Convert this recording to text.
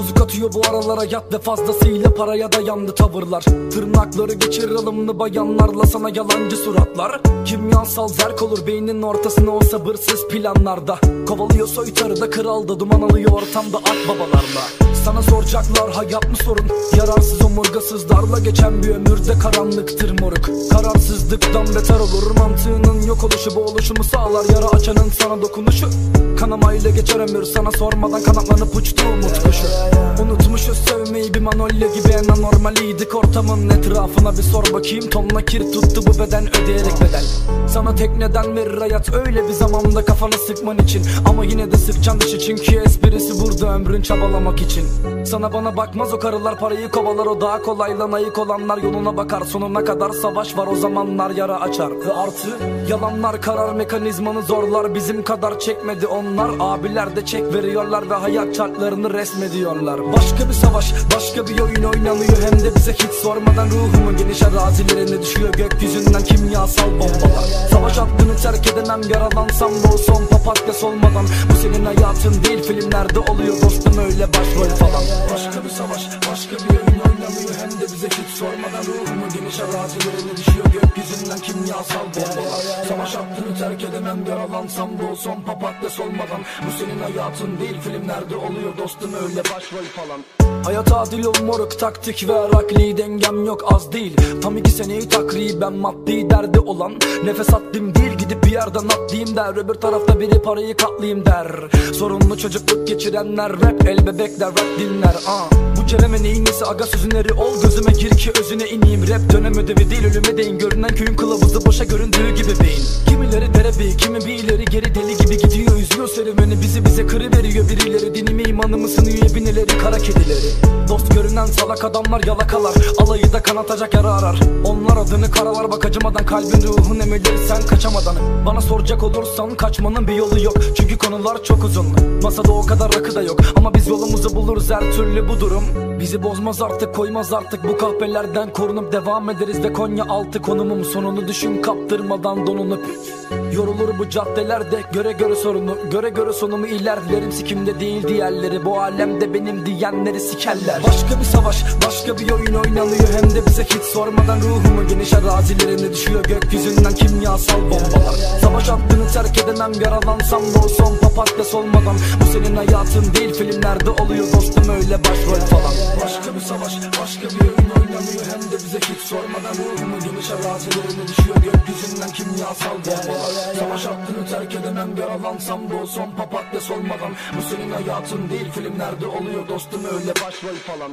Bozuk atıyor bu aralara yat ve fazlasıyla paraya dayandı tavırlar. Tırnakları geçir alımlı bayanlarla sana yalancı suratlar. Kimyasal zerk olur beynin ortasına o sabırsız planlarda. Kovalıyor soytarı da kralda duman alıyor ortamda akbabalarla Sana soracaklar hayat mı sorun? Yararsız omurgasızlarla geçen bir ömürde karanlıktır moruk. Kararsızlıktan beter olur mantığının yok oluşu Bu oluşumu sağlar. Yara açanın sana dokunuşu. Kanamayla geçer ömür sana sormadan kanatlanıp uçtu umut kuşu Unutmuşuz sevmeyi bir manolya gibi en anormaliydik Ortamın etrafına. Bir sor bakayım tonla kir tuttu bu beden ödeyerek bedel. Sana tek neden verir hayat öyle bir zamanda kafanı sıkman için. Ama yine de sıkcan dışı çünkü esprisi burada ömrün çabalamak için. Sana bana bakmaz o karılar parayı kovalar o daha kolayla ayık olanlar yoluna bakar. Sonuna kadar savaş var o zamanlar yara açar. Ve artı yalanlar karar mekanizmanı zorlar. Bizim kadar çekmedi onlar. Abiler de çek veriyorlar Ve hayat çarklarını resmediyorlar Başka bir savaş başka bir oyun oynanıyor. Hem de bize hiç sormadan ruhumun geniş arazilerine düşüyor. Gökyüzünden kimyasal bombalar. Savaş hattını terk edemem yaralansam da son papatya solmadan. Bu senin hayatın değil filmlerde oluyor dostum öyle başrol falan. Başka bir savaş başka bir oyun oynanıyor. Hem de bize hiç sormadan ruhumun geniş arazilerine düşüyor Gökyüzünden kimyasal bombalar Savaş hattını terk edemem yaralansam o son papatya solmadan. Bu senin hayatın değil filmlerde oluyor dostum öyle başrol falan. Hayat adil ol moruk taktik ve rakli dengem yok az değil. Tam iki seneyi takriben maddi derdi olan. Nefes attım değil gidip bir yerden atlayayım der. Öbür tarafta biri parayı katlayayım der. Sorunlu çocukluk geçirenler rap el bebekler rap dinler. Ah. Bu Kerem'e neyin nesi aga sözün eri ol Gözüme gir ki özüne ineyim. Rap dönem ödevi değil ölüme değin. Görünen köyün kılavuzu boşa göründüğü gibi beyin. Kimileri derebi kimi bir ileri geri deli gibi gidiyor. Üzüyor serüveni bizi bize kırı veriyor Birileri dinimi imanımı sınıyor Binileri kara kedileri Görünen salak adamlar yalakalar. Alayı da kanatacak yara arar. Onlar adını karalar bak acımadan Kalbin ruhun emirleri sen kaçamadan. Bana soracak olursan kaçmanın bir yolu yok. Çünkü konular çok uzun. Masada o kadar rakı da yok. Ama biz yolumuzu buluruz her türlü bu durum. Bizi bozmaz artık koymaz artık. Bu kahpelerden korunup devam ederiz Ve Konya altı konumum sonunu düşün Kaptırmadan donunup. Yorulur bu caddelerde göre göre sorunu Göre göre sonumu ilerlerim sikimde değil diğerleri. Bu alemde benim diyenleri sikerler. Başka bir savaş. Başka bir oyun oynanıyor Hem de bize hiç sormadan ruhumun geniş arazilerine düşüyor. Gökyüzünden kimyasal bombalar. Savaş hattını terk edemem yaralansam da son papatya solmadan. Bu senin hayatın değil filmlerde oluyor dostum öyle başrol falan. Başka bir savaş başka bir oyun oynanıyor Hem de bize hiç sormadan ruhumun geniş arazilerine düşüyor. Gökyüzünden kimyasal bombalar. Savaş hattını terk edemem yaralansam da son papatya solmadan. Bu senin hayatın değil filmlerde oluyor dostum öyle başrol falan